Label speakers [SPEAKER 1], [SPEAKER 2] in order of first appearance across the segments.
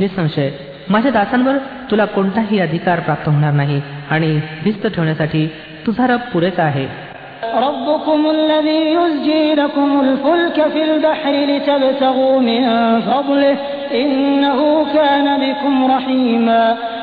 [SPEAKER 1] निसंशय माझ्या दासांवर तुला कोणताही अधिकार प्राप्त होणार नाही आणि भिस्त ठेवण्यासाठी तुझा रब पुरेसा आहे
[SPEAKER 2] ربكم الذي يزجي الفلك في البحر لتبتغوا من فضله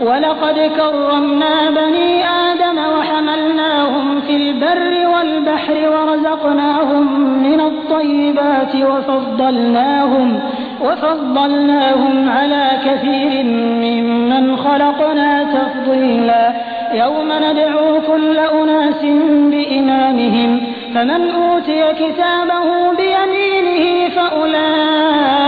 [SPEAKER 2] وَلَقَدْ كَرَّمْنَا بَنِي آدَمَ وَحَمَلْنَاهُمْ فِي الْبَرِّ وَالْبَحْرِ وَرَزَقْنَاهُم مِّنَ الطَّيِّبَاتِ وَفَضَّلْنَاهُمْ عَلَىٰ كَثِيرٍ مِّمَّنْ خَلَقْنَا تَفْضِيلًا يَوْمَ نَدْعُو كُلَّ أُنَاسٍ بِإِمَامِهِمْ ۖ فَمَنْ أُوتِيَ كِتَابَهُ بِيَمِينِهِ فَأُولَٰئِكَ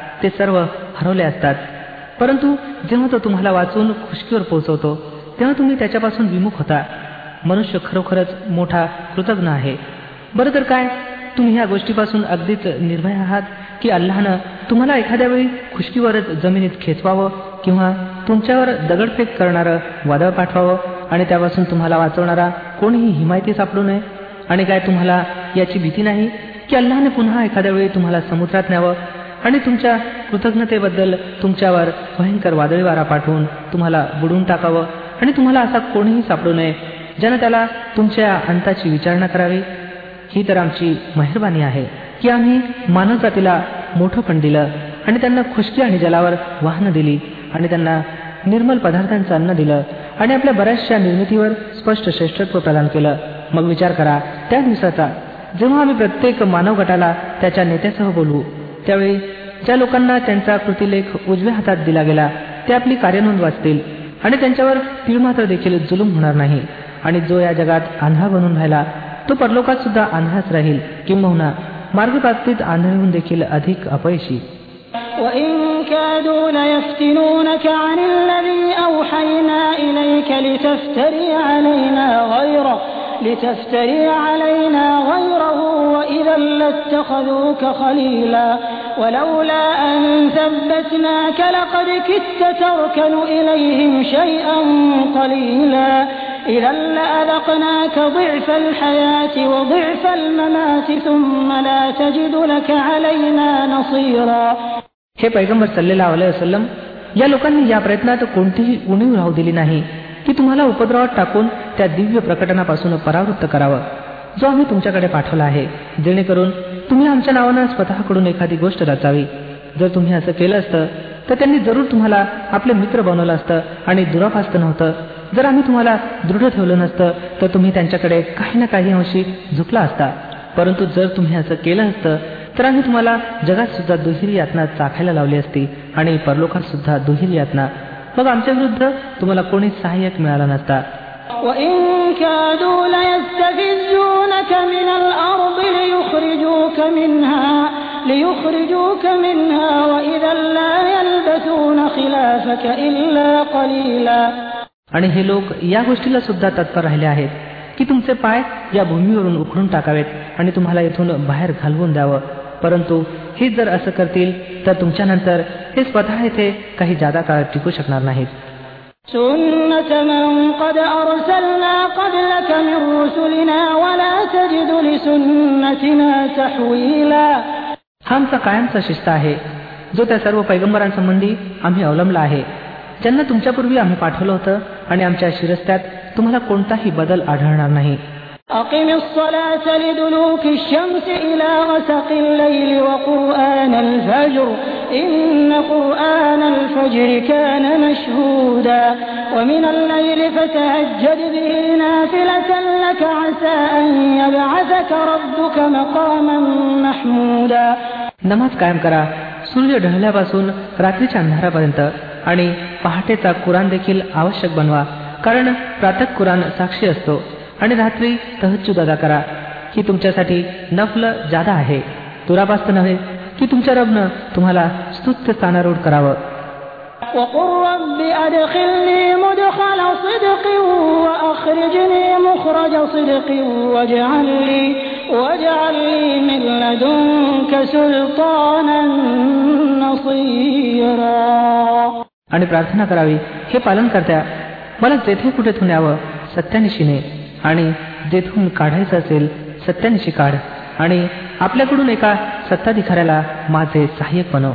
[SPEAKER 1] ते सर्व हरवले असतात परंतु जेव्हा तो तुम्हाला वाचून खुशकीवर पोहोचवतो तेव्हा तुम्ही त्याच्यापासून विमुख होता मनुष्य खरोखरच मोठा कृतज्ञ आहे बरं तर काय तुम्ही ह्या गोष्टीपासून अगदीच निर्भय आहात की अल्लानं तुम्हाला एखाद्या वेळी खुशकीवरच जमिनीत खेचवावं किंवा तुमच्यावर दगडफेक करणारं वादळ पाठवावं आणि त्यापासून तुम्हाला वाचवणारा कोणीही हिमायती सापडू नये आणि काय तुम्हाला याची भीती नाही की अल्लाने पुन्हा एखाद्या वेळी तुम्हाला समुद्रात न्यावं आणि तुमच्या कृतज्ञतेबद्दल तुमच्यावर भयंकर वादळी वारा पाठवून तुम्हाला बुडून टाकावं आणि तुम्हाला असा कोणीही सापडू नये ज्यानं त्याला तुमच्या अंताची विचारणा करावी ही तर आमची मेहरबानी आहे की आम्ही मानवजातीला मोठं पण दिलं आणि त्यांना खुशकी आणि जलावर वाहनं दिली आणि त्यांना निर्मल पदार्थांचं अन्न दिलं आणि आपल्या बऱ्याचशा निर्मितीवर स्पष्ट श्रेष्ठत्व प्रदान केलं मग विचार करा त्या दिवसाचा जेव्हा आम्ही प्रत्येक मानव गटाला त्याच्या नेत्यासह बोलू त्यावेळी ज्या लोकांना त्यांचा कृतीलेख उजव्या हातात दिला गेला ते आपली कार्यनोंद वाचतील आणि त्यांच्यावर मात्र देखील जुलूम होणार नाही आणि जो या जगात आंधळा बनून राहिला तो परलोकात सुद्धा आंधळाच राहील किंबहुना मार्गप्राप्तीत आंधळून देखील अधिक अपयशी وإن كادوا
[SPEAKER 2] لتفتري علينا غيره وإذا لاتخذوك خليلا ولولا أن ثبتناك لقد كدت تركن إليهم شيئا قليلا إذا لأذقناك ضعف الحياة وضعف الممات ثم لا تجد لك علينا نصيرا हे पैगंबर
[SPEAKER 1] صلى अलैहि वसल्लम या लोकांनी या प्रयत्नात कोणतीही उणीव राहू दिली नाही की तुम्हाला उपद्रवात टाकून त्या दिव्य प्रकटनापासून परावृत्त करावं जो आम्ही तुमच्याकडे पाठवला आहे जेणेकरून तुम्ही आमच्या नावानं स्वतःकडून एखादी गोष्ट रचावी जर तुम्ही असं केलं असतं तर त्यांनी जरूर तुम्हाला आपले मित्र बनवलं असतं आणि दुरापास्त नव्हतं जर आम्ही तुम्हाला दृढ ठेवलं नसतं तर तुम्ही त्यांच्याकडे काही ना काही अंशी झुकला असता परंतु जर तुम्ही असं केलं असतं तर आम्ही तुम्हाला जगात सुद्धा दुहेरी यातना चाखायला लावली असती आणि परलोकात सुद्धा दुहेरी यातना मग आमच्या विरुद्ध तुम्हाला कोणी सहाय्यक मिळाला
[SPEAKER 2] नसता
[SPEAKER 1] आणि हे लोक या गोष्टीला सुद्धा तत्पर राहिले आहेत की तुमचे पाय या भूमीवरून उखडून टाकावेत आणि तुम्हाला इथून बाहेर घालवून द्यावं परंतु हे जर असं करतील तर तुमच्यानंतर हे स्वतः येथे काही जादा काळ टिकू शकणार नाहीत हा आमचा कायमचा शिस्त आहे जो त्या सर्व पैगंबरांसंबंधी आम्ही अवलंबला आहे ज्यांना तुमच्यापूर्वी आम्ही पाठवलं होतं आणि आमच्या शिरस्त्यात तुम्हाला कोणताही बदल आढळणार नाही أقم الصلاة لدلوك الشمس إلى غسق الليل وقرآن الفجر إن قرآن الفجر كان مشهودا ومن الليل فتهجد به نافلة لك عسى أن يبعثك ربك مقاما محمودا قائم کرا नमाज कायम باسون सूर्य ढळल्यापासून रात्रीच्या अंधारापर्यंत आणि تا قرآن देखील आवश्यक بنوا कारण प्रातक कुराण साक्षी असतो आणि रात्री तहज्जुद अदा करा की तुमच्यासाठी नफल जादा आहे तुरापास्त नव्हे की तुमच्या रबनं तुम्हाला स्तुत्य स्थानारूढ
[SPEAKER 2] करावं आणि
[SPEAKER 1] प्रार्थना करावी हे पालन करत्या मला तेथे कुठे थुन्यावं सत्यानिशीने आणि जेथून काढायचं असेल सत्यांशी काढ आणि आपल्याकडून एका सत्ताधिकाऱ्याला माझे सहाय्यक
[SPEAKER 2] बनव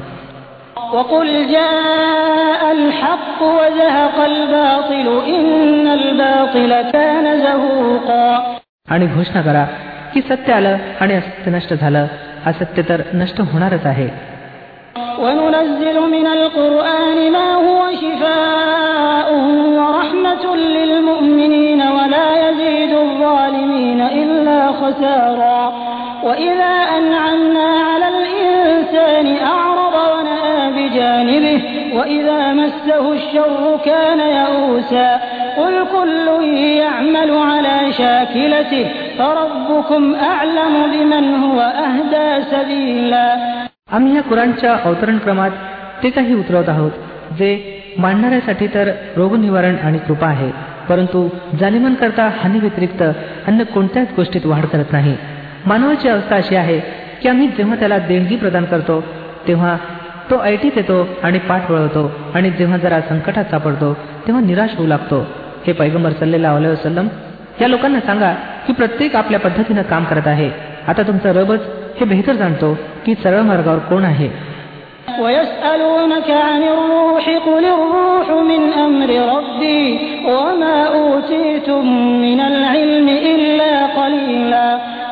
[SPEAKER 1] आणि घोषणा करा की सत्य आलं आणि असत्य नष्ट झालं असत्य तर नष्ट होणारच आहे وننزل من كان يئوسا قل يعمل على شاكلته فربكم هو आम्ही या कुराणच्या अवतरण क्रमात ते काही उतरवत आहोत जे मांडणाऱ्यासाठी तर रोगनिवारण आणि कृपा आहे परंतु करता हानी व्यतिरिक्त अन्य कोणत्याच गोष्टीत वाढ करत नाही मानवाची अवस्था अशी आहे की आम्ही जेव्हा त्याला देणगी प्रदान करतो तेव्हा तो ऐटीत येतो आणि पाठ वळवतो आणि जेव्हा जरा संकटात सापडतो तेव्हा निराश होऊ लागतो हे पैगंबर सल्लेला वसलम या लोकांना सांगा की प्रत्येक आपल्या पद्धतीनं काम करत आहे आता तुमचा रबच हे बेहतर जाणतो की सरळ मार्गावर कोण आहे ويسألونك عن الروح قل الروح من أمر ربي
[SPEAKER 2] وما أوتيتم من العلم إلا قليلا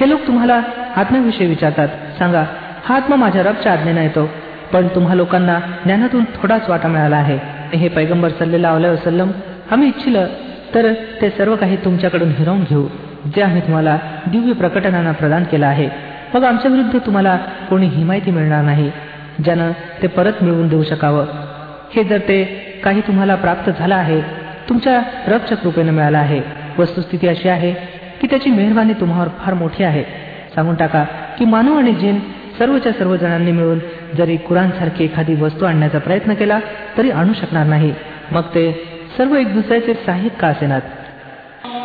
[SPEAKER 1] हे लोक तुम्हाला आत्म्याविषयी विचारतात सांगा हा आत्मा माझ्या रबच्या आज्ञेनं येतो पण तुम्हा लोकांना ज्ञानातून थोडाच वाटा मिळाला आहे हे पैगंबर सल्लेला अलाय वसलम आम्ही इच्छिल तर ते सर्व काही तुमच्याकडून हिरवून घेऊ जे आम्ही तुम्हाला दिव्य प्रकटनाना प्रदान केलं आहे मग आमच्या विरुद्ध तुम्हाला कोणी हिमायती मिळणार नाही ज्यानं ते परत मिळवून देऊ शकावं हे जर ते काही तुम्हाला प्राप्त झालं आहे तुमच्या रक्षक रूपेनं मिळालं आहे वस्तुस्थिती अशी आहे की त्याची मेहरबानी तुम्हावर फार मोठी आहे सांगून टाका की मानव आणि जीन सर्वच्या सर्व जणांनी मिळून जरी सारखी एखादी वस्तू आणण्याचा प्रयत्न केला तरी आणू शकणार नाही मग ते सर्व एक दुसऱ्याचे साहित्य का असेनात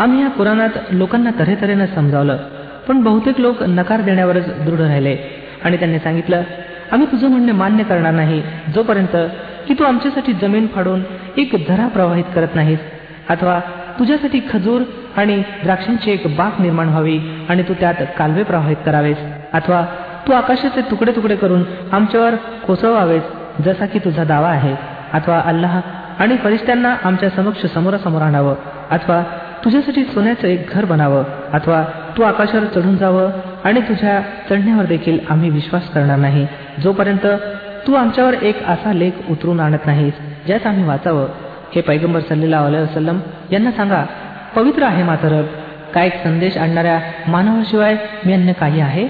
[SPEAKER 1] आम्ही या पुराणात लोकांना तऱ्हेनं समजावलं पण बहुतेक लोक नकार देण्यावरच दृढ राहिले आणि त्यांनी सांगितलं आम्ही तुझं म्हणणे मान्य करणार नाही जोपर्यंत की तू आमच्यासाठी जमीन फाडून एक धरा प्रवाहित करत नाहीस अथवा तुझ्यासाठी खजूर आणि द्राक्षांची एक बाग निर्माण व्हावी आणि तू त्यात कालवे प्रवाहित करावेस अथवा तू आकाशाचे तुकडे तुकडे करून आमच्यावर कोसळवावेस जसा की तुझा दावा आहे अथवा अल्लाह आणि फरिश्त्यांना आमच्या समक्ष समोरासमोर आणावं अथवा तुझ्यासाठी सोन्याचं एक घर बनावं अथवा तू आकाशावर चढून जावं आणि तुझ्या चढण्यावर देखील आम्ही विश्वास करणार नाही जोपर्यंत तू आमच्यावर एक असा लेख उतरून आणत नाहीस ज्यात आम्ही वाचावं हे पैगंबर सल्लेला वसलम यांना सांगा पवित्र आहे मातरब काय संदेश आणणाऱ्या मानवाशिवाय मी अन्य काही आहे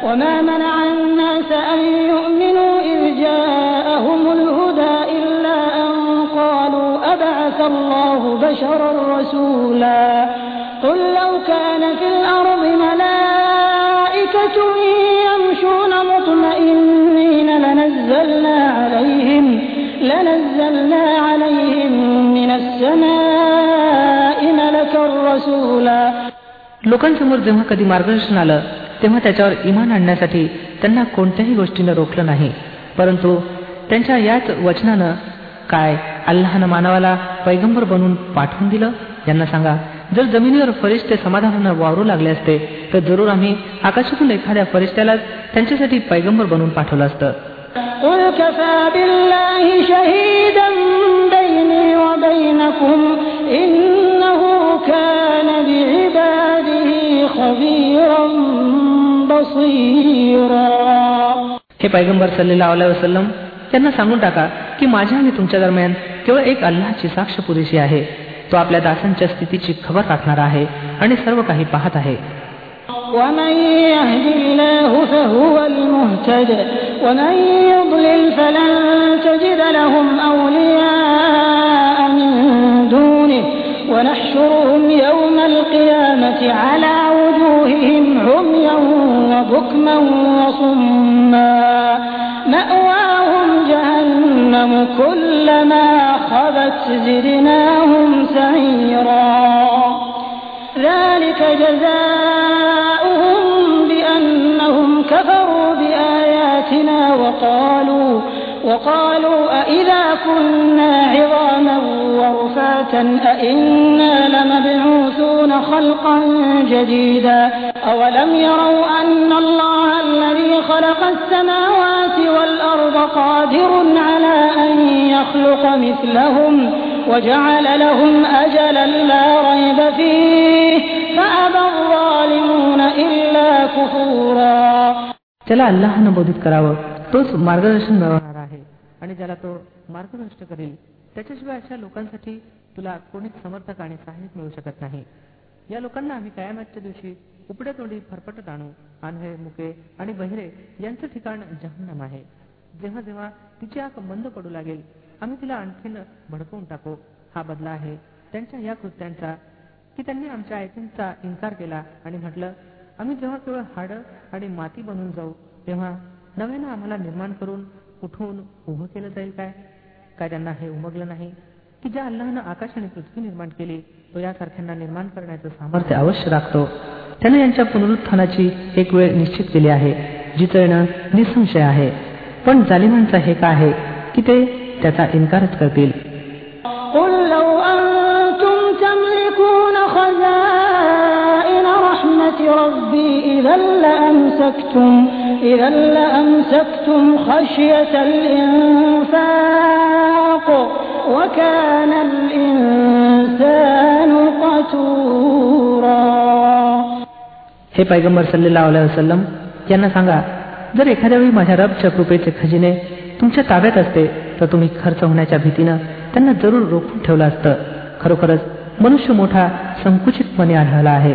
[SPEAKER 2] وما منع الناس أن يؤمنوا إذ جاءهم الهدى إلا أن قالوا أبعث الله بشرا رسولا قل لو كان في الأرض ملائكة يمشون مطمئنين لنزلنا عليهم لنزلنا عليهم من السماء ملكا
[SPEAKER 1] رسولا لو लोकांसमोर जेव्हा कधी मार्गदर्शन आलं तेव्हा त्याच्यावर इमान आणण्यासाठी त्यांना कोणत्याही गोष्टीनं रोखलं नाही परंतु त्यांच्या याच वचनानं काय अल्लाहानं मानवाला पैगंबर बनवून पाठवून दिलं यांना सांगा जर जमिनीवर फरिश्ते समाधानानं वावरू लागले असते तर जरूर आम्ही आकाशातून एखाद्या फरिश्त्याला त्यांच्यासाठी पैगंबर बनवून पाठवलं
[SPEAKER 2] असतं
[SPEAKER 1] हे पैगंबर सल्लेला वसलम त्यांना सांगून टाका की माझ्या आणि तुमच्या दरम्यान केवळ एक अल्लाची साक्ष पुरेशी आहे तो आपल्या दासांच्या स्थितीची खबर राखणार आहे आणि सर्व काही पाहत आहे يضلل
[SPEAKER 2] فلن تجد لهم أولياء من دونه ونحشرهم يوم القيامة على وجوههم عميا وبكما وصما مأواهم جهنم كلما خبت زدناهم سعيرا ذلك جزاء وقالوا أإذا كنا عظاما ورفاتا أإنا لمبعوثون خلقا جديدا أولم يروا أن الله الذي خلق السماوات والأرض قادر على أن يخلق مثلهم وجعل لهم أجلا لا ريب فيه فأبى الظالمون إلا كفورا
[SPEAKER 1] تلا الله نبودت كراوة तोच मार्गदर्शन مروان आणि ज्याला तो नष्ट करेल त्याच्याशिवाय अशा लोकांसाठी तुला कोणीच समर्थक आणि सहाय्यक मिळू शकत नाही या लोकांना आम्ही कायमातच्या दिवशी उपड्या तोंडी फरफटत आणू आन्हे मुके आणि बहिरे यांचं ठिकाण जहन्नम आहे जेव्हा जेव्हा तिची आग मंद पडू लागेल आम्ही तिला आणखीन भडकवून टाकू हा बदला आहे त्यांच्या या कृत्यांचा की त्यांनी आमच्या आयतींचा इन्कार केला आणि म्हटलं आम्ही जेव्हा केवळ हाडं आणि माती बनून जाऊ तेव्हा नव्यानं आम्हाला निर्माण करून कुठून उभं केलं जाईल काय काय त्यांना हे उमगलं नाही की ज्या अल्लानं आकाश आणि पृथ्वी निर्माण केली तो यासारख्यांना निर्माण करण्याचं सामर्थ्य अवश्य राखतो त्यानं यांच्या पुनरुत्थानाची एक वेळ निश्चित केली आहे जिचं येणं निसंशय आहे पण जालिमांचा हे काय आहे की ते त्याचा इन्कारच करतील हे पैगंबर सल्लेला वसलम यांना सांगा जर एखाद्या वेळी माझ्या रबच्या कृपेचे खजिने तुमच्या ताब्यात असते तर तुम्ही खर्च होण्याच्या भीतीनं त्यांना जरूर रोखून ठेवलं असतं खरोखरच मनुष्य मोठा संकुचितपणे आढळला आहे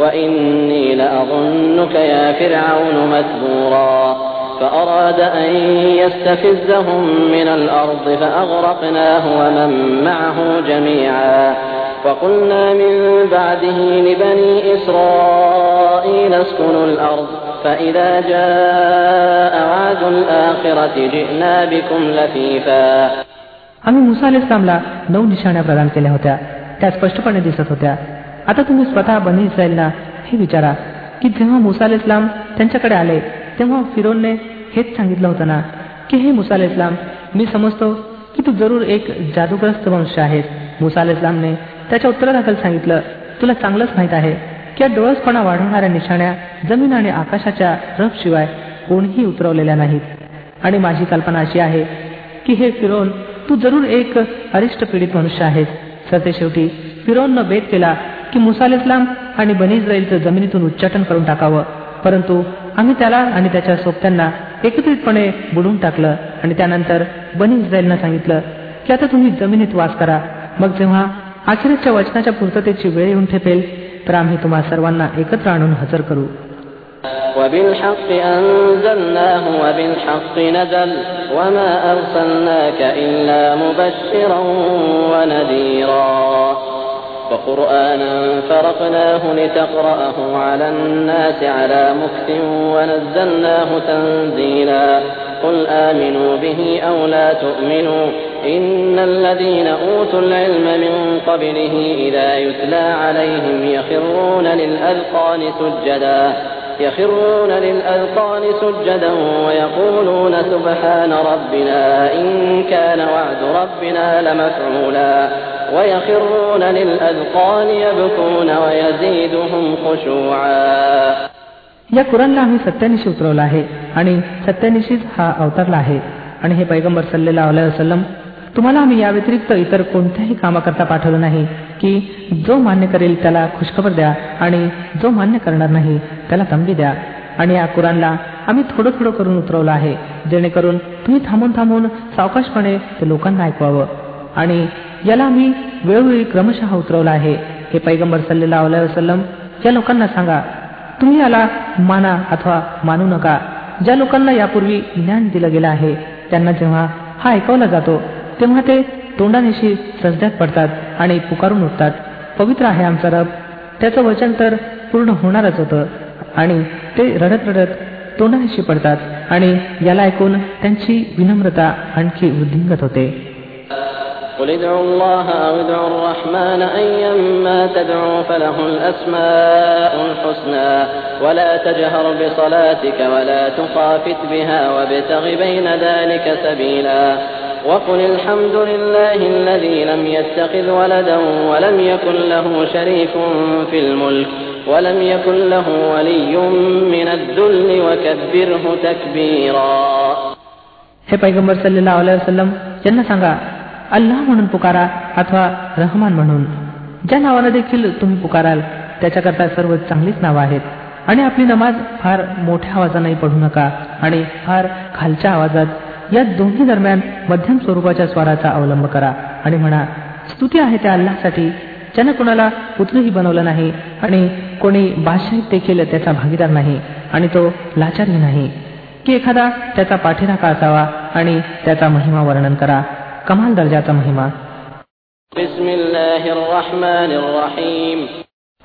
[SPEAKER 3] وإني لأظنك يا فرعون مذبورا فأراد أن يستفزهم من الأرض فأغرقناه ومن معه جميعا وقلنا من بعده لبني إسرائيل اسكنوا الأرض فإذا جاء وعد الآخرة جئنا بكم لفيفا
[SPEAKER 1] आम्ही मुसा अल इस्लामला नऊ निशाण्या प्रदान केल्या تاس پشتو پرنه दिसत होत्या आता तुम्ही स्वतः बनी इस्रायलला हे विचारा की जेव्हा मुसाल इस्लाम त्यांच्याकडे आले तेव्हा फिरोनने हेच सांगितलं होतं ना की हे मुसाल इस्लाम मी समजतो की तू जरूर एक जादूग्रस्त वंश आहेस मुसाल इस्लामने त्याच्या उत्तरादाखल सांगितलं तुला चांगलंच माहीत आहे की या डोळसपणा वाढवणाऱ्या निशाण्या जमीन आणि आकाशाच्या रफशिवाय कोणीही उतरवलेल्या नाहीत आणि माझी कल्पना अशी आहे की हे फिरोन तू जरूर एक अरिष्ट पीडित मनुष्य आहेस सर ते शेवटी फिरोननं वेद केला की मुसाल इस्लाम आणि बनी इस्राईलचं जमिनीतून उच्चाटन करून टाकावं परंतु आम्ही त्याला आणि त्याच्या सोबत्यांना एकत्रितपणे बुडून टाकलं आणि त्यानंतर बनी इस्रायलनं सांगितलं की आता तुम्ही जमिनीत वास करा मग जेव्हा आखिरच्या वचनाच्या पूर्ततेची वेळ येऊन ठेपेल तर आम्ही तुम्हा सर्वांना एकत्र आणून हजर करू وبالحق أنزلناه وبالحق نزل وما
[SPEAKER 3] أرسلناك إلا مبشرا وقرآنا فرقناه لتقرأه على الناس على مكت ونزلناه تنزيلا قل آمنوا به أو لا تؤمنوا إن الذين أوتوا العلم من قبله إذا يتلى عليهم يخرون للأذقان سجدا يخرون للأذقان سجدا ويقولون سبحان ربنا إن كان وعد ربنا لمفعولا या
[SPEAKER 1] कुराणला आम्ही सत्यानिशी उतरवला आहे आणि सत्यानिशीच हा अवतरला आहे आणि हे पैगंबर सल्लेला तुम्हाला आम्ही या व्यतिरिक्त इतर कोणत्याही कामाकरता पाठवलं नाही की जो मान्य करेल त्याला खुशखबर द्या आणि जो मान्य करणार नाही त्याला तंबी द्या आणि या कुरानला आम्ही थोडं थोडं करून उतरवलं आहे जेणेकरून तुम्ही थांबून थांबून सावकाशपणे ते लोकांना ऐकवावं आणि याला आम्ही वेळोवेळी क्रमशः उतरवला आहे हे पैगंबर सल्लेला वसलम या लोकांना सांगा तुम्ही याला माना अथवा मानू नका ज्या लोकांना यापूर्वी ज्ञान दिलं गेलं आहे त्यांना जेव्हा हा ऐकवला जातो तेव्हा ते तोंडानेशी सज्ज्यात पडतात आणि पुकारून उठतात पवित्र आहे आमचा रब त्याचं वचन तर पूर्ण होणारच होतं आणि ते रडत रडत तोंडानेशी पडतात आणि याला ऐकून त्यांची विनम्रता आणखी वृद्धिंगत होते
[SPEAKER 3] قل ادعوا الله أو ادعوا الرحمن أيما تدعوا فله الأسماء الحسنى ولا تجهر بصلاتك ولا تخافت بها وابتغ بين ذلك سبيلا وقل الحمد لله الذي لم يتخذ ولدا ولم يكن له شريك في الملك ولم يكن له ولي من الذل وكبره تكبيرا
[SPEAKER 1] صلى الله عليه وسلم جنة सांगा अल्लाह म्हणून पुकारा अथवा रहमान म्हणून ज्या नावाने देखील तुम्ही पुकाराल त्याच्याकरता सर्व चांगलीच नावं आहेत आणि आपली नमाज फार मोठ्या आवाजाने पडू नका आणि फार खालच्या आवाजात या दोन्ही दरम्यान मध्यम स्वरूपाच्या स्वराचा अवलंब करा आणि म्हणा स्तुती आहे त्या अल्लासाठी ज्यानं कोणाला पुत्रही बनवलं नाही आणि कोणी भाषेत देखील त्याचा भागीदार नाही आणि तो लाचारही नाही की एखादा त्याचा पाठीराखा असावा आणि त्याचा महिमा वर्णन करा
[SPEAKER 3] कमाल दर्जाचा महिमा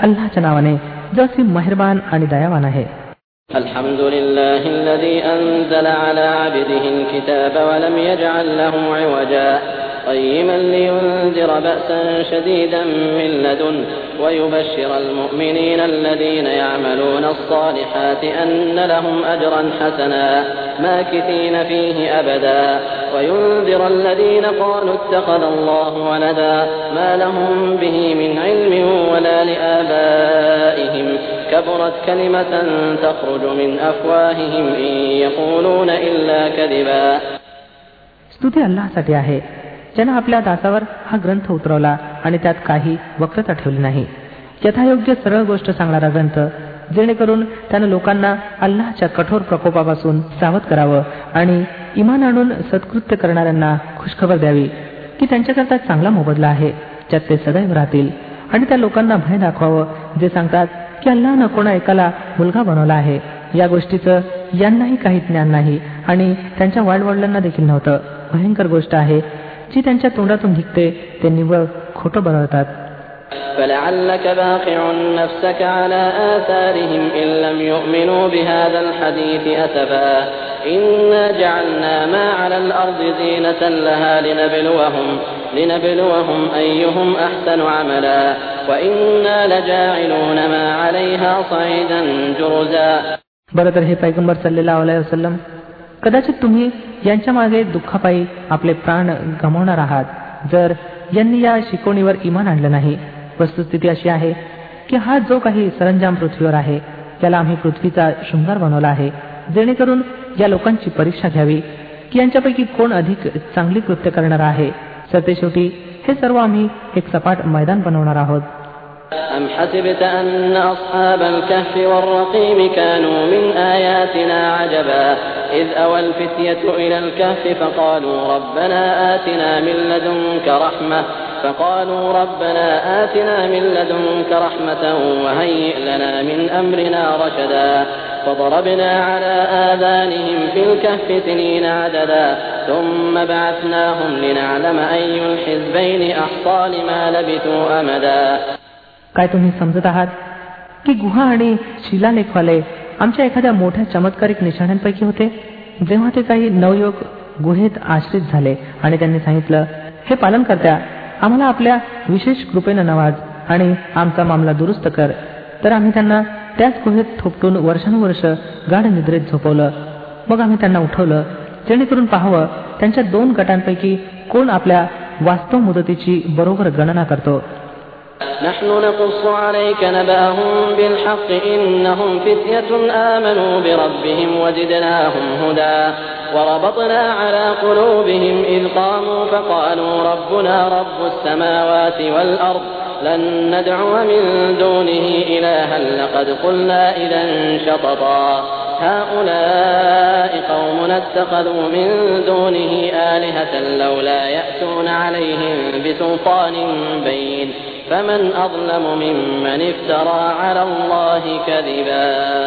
[SPEAKER 3] अल्लाच्या नावाने जसे मेहरबान आणि दयावान आहे الحمد لله الذي أنزل على عبده الكتاب ولم يجعل له عوجا قيما لينذر بأسا شديدا من لدن ويبشر المؤمنين الذين يعملون الصالحات أن لهم أجرا حسنا ماكثين فيه أبدا وينذر الذين قالوا اتخذ الله ولدا ما لهم به من علم
[SPEAKER 1] ولا لآبائهم كبرت كلمة تخرج من أفواههم إن يقولون إلا كذبا स्तुती अल्लासाठी आहे ज्यानं आपल्या दासावर हा ग्रंथ उतरवला आणि त्यात काही वक्रता ठेवली नाही यथायोग्य सरळ गोष्ट सांगणारा ग्रंथ जेणेकरून त्यानं लोकांना अल्लाच्या कठोर प्रकोपापासून सावध करावं आणि इमान आणून सत्कृत्य करणाऱ्यांना खुशखबर द्यावी की त्यांच्याकरता चांगला मोबदला आहे ज्यात ते सदैव राहतील आणि त्या लोकांना भय दाखवावं जे सांगतात की अल्लानं कोणा एकाला मुलगा बनवला आहे या गोष्टीचं यांनाही काही ज्ञान नाही आणि त्यांच्या वाईटवडिलांना देखील नव्हतं भयंकर गोष्ट आहे जी त्यांच्या तोंडातून निघते ते निव्वळ खोटं बनवतात
[SPEAKER 3] فلعلك باقع نفسك على آثارهم إن لم يؤمنوا بهذا الحديث أسفا إنا جعلنا ما على الأرض زينة لها لنبلوهم لنبلوهم أيهم أحسن عملا وإنا لجاعلون ما عليها صعيدا
[SPEAKER 1] جرزا बरं तर हे पैगंबर सल्लेला अलाय वसलम कदाचित तुम्ही यांच्या मागे दुःखापायी आपले प्राण गमावणार आहात जर यांनी या शिकवणीवर इमान आणलं नाही वस्तुस्थिती अशी आहे की हा जो काही सरंजाम पृथ्वीवर आहे त्याला आम्ही पृथ्वीचा शृंगार बनवला आहे जेणेकरून या लोकांची परीक्षा घ्यावी की यांच्यापैकी कोण अधिक चांगली कृत्य करणार आहे सरते शेवटी हे सर्व आम्ही एक सपाट मैदान बनवणार आहोत فقالوا ربنا آتنا من لدنك رحمة وهيئ لنا من أمرنا رشدا فضربنا على काय तुम्ही समजत आहात की गुहा आणि शिलालेखवाले आमच्या एखाद्या मोठ्या चमत्कारिक निशाण्यांपैकी होते जेव्हा ते काही नवयोग गुहेत आश्रित झाले आणि त्यांनी सांगितलं हे पालन करत्या आम्हाला आपल्या विशेष कृपेनं नवाज आणि आमचा मामला दुरुस्त कर तर आम्ही त्यांना त्याच गुहेत थोपटून वर्षानुवर्ष गाढ निद्रेत झोपवलं मग आम्ही त्यांना उठवलं जेणेकरून पाहावं त्यांच्या दोन गटांपैकी कोण आपल्या वास्तव मुदतीची बरोबर गणना करतो
[SPEAKER 3] نحن نقص عليك نبأهم بالحق إنهم فتية آمنوا بربهم وزدناهم هدى وربطنا على قلوبهم إذ قاموا فقالوا ربنا رب السماوات والأرض لن ندعو من دونه إلها لقد قلنا إذا شططا هؤلاء قومنا اتخذوا من دونه آلهة لولا يأتون عليهم بسلطان بين فمن أظلم ممن افترى على الله كذبا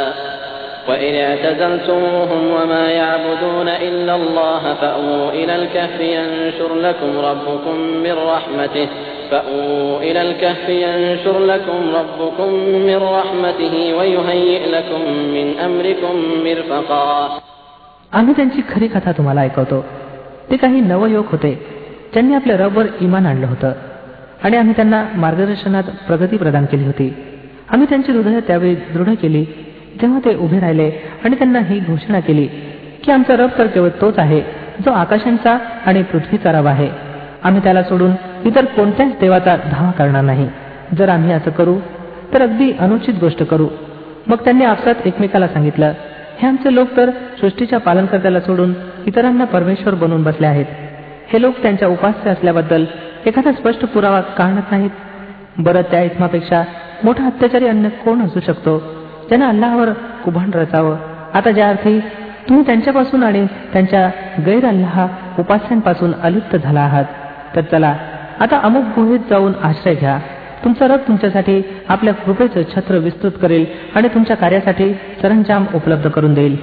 [SPEAKER 3] وإن اعتزلتموهم وما يعبدون إلا الله فأووا إلى الكهف ينشر لكم ربكم من رحمته فأووا إلى الكهف ينشر لكم ربكم من رحمته ويهيئ لكم من أمركم مرفقا
[SPEAKER 1] आम्ही त्यांची खरी कथा तुम्हाला ऐकवतो ते काही नवयोग होते त्यांनी आपल्या रबवर इमान आणलं होतं आणि आम्ही त्यांना मार्गदर्शनात प्रगती प्रदान केली होती आम्ही त्यांची हृदय त्यावेळी दृढ केली तेव्हा ते उभे राहिले आणि त्यांना ही घोषणा केली की आमचा रब तर केवळ तोच आहे जो आकाशांचा आणि पृथ्वीचा रव आहे आम्ही त्याला सोडून इतर कोणत्याच देवाचा धावा करणार नाही जर आम्ही असं करू तर अगदी अनुचित गोष्ट करू मग त्यांनी आपसात एकमेकाला सांगितलं हे आमचे लोक तर सृष्टीच्या पालनकर्त्याला सोडून इतरांना परमेश्वर बनून बसले आहेत हे लोक त्यांच्या उपास्य असल्याबद्दल एखादा स्पष्ट पुरावा कारणच नाहीत बरं त्या इस्मापेक्षा मोठा अत्याचारी अन्य कोण असू शकतो त्यांना अल्लावर कुभांड रचावं आता ज्या अर्थी तुम्ही त्यांच्यापासून आणि त्यांच्या गैर अल्लाह उपास्यांपासून अलिप्त झाला आहात तर चला आता अमुक गुहेत जाऊन आश्रय घ्या तुमचा रथ तुमच्यासाठी आपल्या कृपेचं छत्र विस्तृत करेल आणि तुमच्या कार्यासाठी सरंजाम उपलब्ध करून देईल